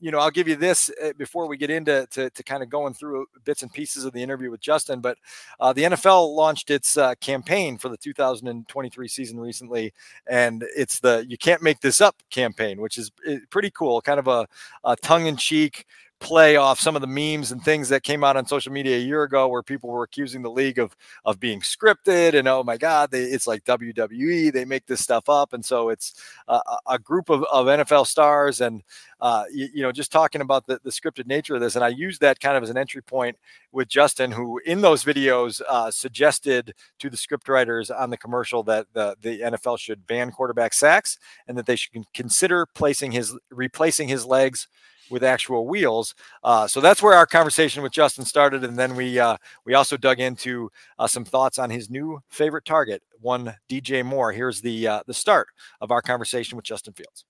you know, I'll give you this uh, before we get into to, to kind of going through bits and pieces of the interview with Justin. But uh, the NFL launched its uh, campaign for the 2023 season recently, and it's the "You Can't Make This Up" campaign, which is eh, pretty cool. Kind of a, a tongue-in-cheek play off some of the memes and things that came out on social media a year ago where people were accusing the league of of being scripted and oh my god they, it's like WWE they make this stuff up. And so it's a, a group of, of NFL stars and uh, you, you, know just talking about the, the scripted nature of this. And I used that kind of as an entry point with Justin who in those videos uh, suggested to the script writers on the commercial that the, the NFL should ban quarterback sacks and that they should consider placing his replacing his legs with actual wheels. Uh, so that's where our conversation with Justin started, and then we uh, we also dug into uh, some thoughts on his new favorite target, one DJ Moore. Here's the uh, the start of our conversation with Justin Fields.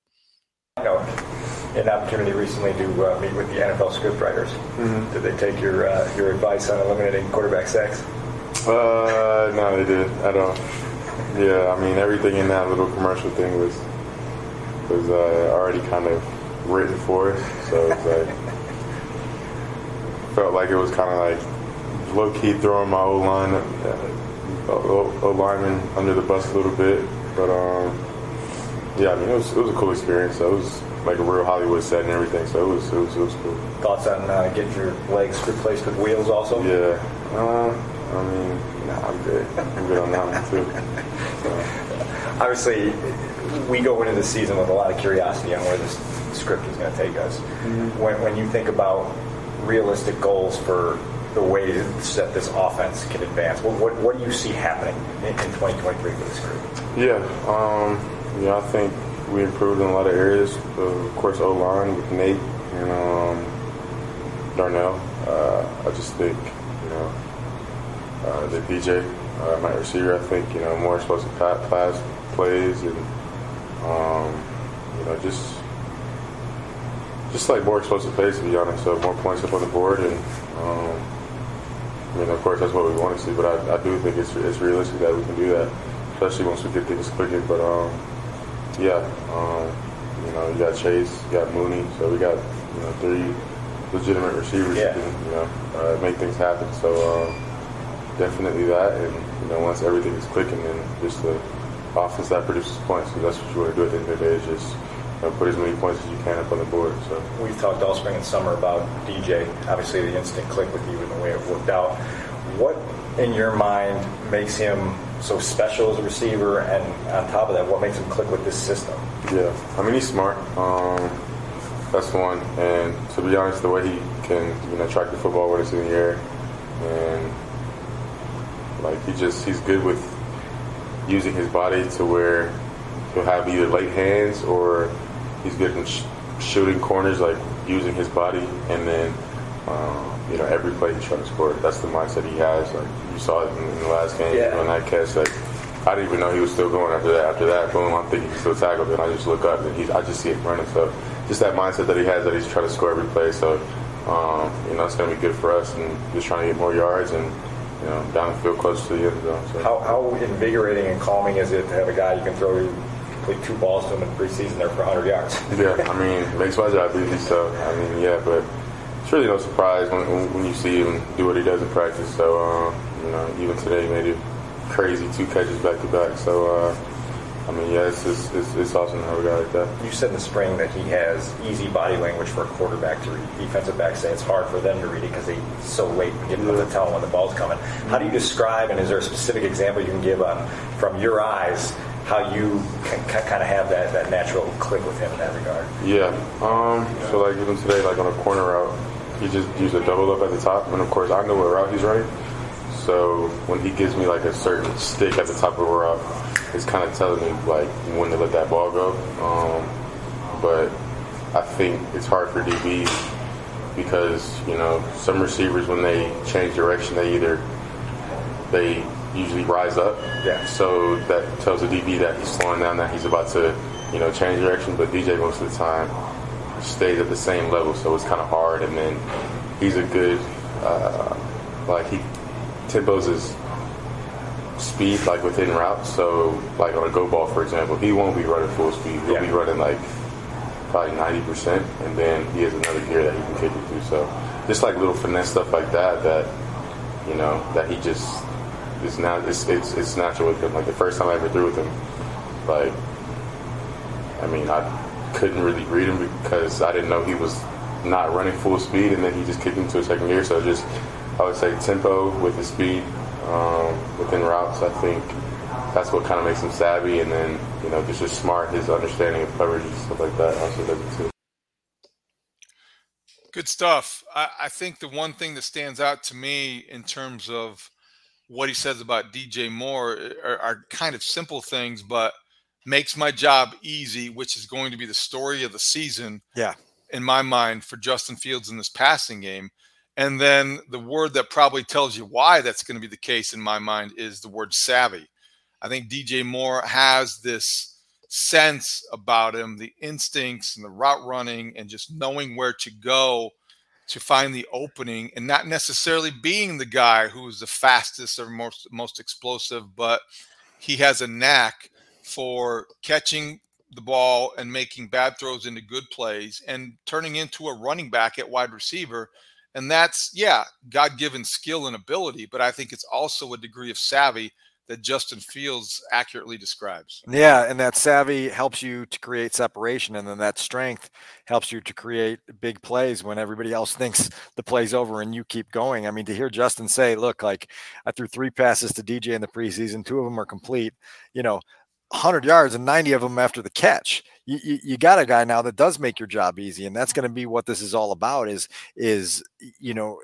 You know, an opportunity recently to uh, meet with the NFL scriptwriters. Mm-hmm. Did they take your uh, your advice on eliminating quarterback sacks? Uh, no, they did. I don't. Yeah, I mean everything in that little commercial thing was was already kind of written for us. So it's like felt like it was kind of like low key throwing my O line, uh, O lineman under the bus a little bit. But um, yeah, I mean it was it was a cool experience. So it was like a real Hollywood set and everything. So it was it was it was cool. Thoughts on uh, getting your legs replaced with wheels also? Yeah. Uh, I mean, nah, I'm good. I'm good on that one too. So. Obviously, we go into the season with a lot of curiosity on where this script is going to take us. Mm-hmm. When, when you think about realistic goals for the way that this offense can advance, what, what, what do you see happening in, in 2023 for this group? Yeah, um, yeah, I think we improved in a lot of areas. Uh, of course, O line with Nate and um, Darnell. Uh, I just think, you know, uh, the DJ, uh, my receiver, I think, you know, more explosive pass plays and, um, you know, just just like more explosive pace, to be honest. So more points up on the board, and um, I mean, of course, that's what we want to see. But I, I do think it's it's realistic that we can do that, especially once we get things clicking. But um, yeah, um, you know, you got Chase, you got Mooney, so we got you know three legitimate receivers yeah. who can you know uh, make things happen. So um, definitely that, and you know, once everything is clicking, then just the offense that produces points. So that's what you want to do at the end of the day is just know, put as many points as you can up on the board. So we've talked all spring and summer about DJ. Obviously, the instant click with you and the way it worked out. What in your mind makes him so special as a receiver, and on top of that, what makes him click with this system? Yeah, I mean he's smart. Um, that's one, and to be honest, the way he can you know track the football when it's in the air, and like he just he's good with using his body to where he'll have either late hands or he's good in sh- shooting corners, like using his body, and then um, you know every play he's trying to score. That's the mindset he has. Like you saw it in, in the last game yeah. on that catch. Like I didn't even know he was still going after that. After that, boom, I'm thinking he's still tackled, and I just look up and he's I just see him running. So just that mindset that he has that he's trying to score every play. So um, you know it's going to be good for us, and just trying to get more yards and you know, down the field close to the end zone. So. How, how invigorating and calming is it to have a guy you can throw complete two balls to him in preseason there for 100 yards. yeah, I mean, makes my job easy. So, I mean, yeah, but it's really no surprise when, when you see him do what he does in practice. So, uh, you know, even today he made it crazy two catches back to back. So, uh, I mean, yeah, it's, it's, it's, it's awesome to have a guy like that. You said in the spring that he has easy body language for a quarterback to read. Defensive backs say it's hard for them to read it because they're so late getting yeah. them to tell when the ball's coming. How do you describe, and is there a specific example you can give on, from your eyes, how you can, kind of have that, that natural click with him in that regard? Yeah. Um, so, like, even today, like on a corner route, he just used a double up at the top, and of course, I know what route he's running. So when he gives me like a certain stick at the top of a route, it's kind of telling me like when to let that ball go. Um, but I think it's hard for DBs because you know some receivers when they change direction they either they usually rise up. Yeah. So that tells the DB that he's slowing down, that he's about to you know change direction. But DJ most of the time stays at the same level, so it's kind of hard. And then he's a good uh, like he tempos his speed like within routes. So like on a go ball, for example, he won't be running full speed. He'll yeah. be running like probably 90%, and then he has another gear that he can kick it through. So just like little finesse stuff like that, that you know, that he just is now it's, it's it's natural with him. Like the first time I ever threw with him, like I mean, I couldn't really read him because I didn't know he was not running full speed, and then he just kicked into a second gear. So just I would say tempo with the speed um, within routes. I think that's what kind of makes him savvy, and then you know just just smart. His understanding of coverage and stuff like that also does it too. Good stuff. I, I think the one thing that stands out to me in terms of what he says about DJ Moore eh, are, are, kind of simple things, but makes my job easy, which is going to be the story of the season. Yeah. In my mind, for Justin Fields in this passing game. And then the word that probably tells you why that's going to be the case in my mind is the word savvy. I think DJ Moore has this sense about him, the instincts and the route running and just knowing where to go to find the opening and not necessarily being the guy who's the fastest or most most explosive, but he has a knack for catching the ball and making bad throws into good plays and turning into a running back at wide receiver. And that's, yeah, God given skill and ability, but I think it's also a degree of savvy that Justin Fields accurately describes. Yeah, and that savvy helps you to create separation, and then that strength helps you to create big plays when everybody else thinks the play's over and you keep going. I mean, to hear Justin say, "Look, like I threw three passes to DJ in the preseason, two of them are complete," you know, 100 yards and 90 of them after the catch. You, you, you, got a guy now that does make your job easy, and that's going to be what this is all about. Is is you know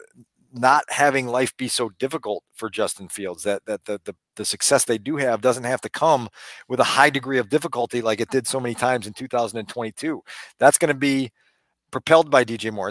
not having life be so difficult for Justin Fields. That that the, the the success they do have doesn't have to come with a high degree of difficulty like it did so many times in 2022. That's going to be propelled by DJ Moore.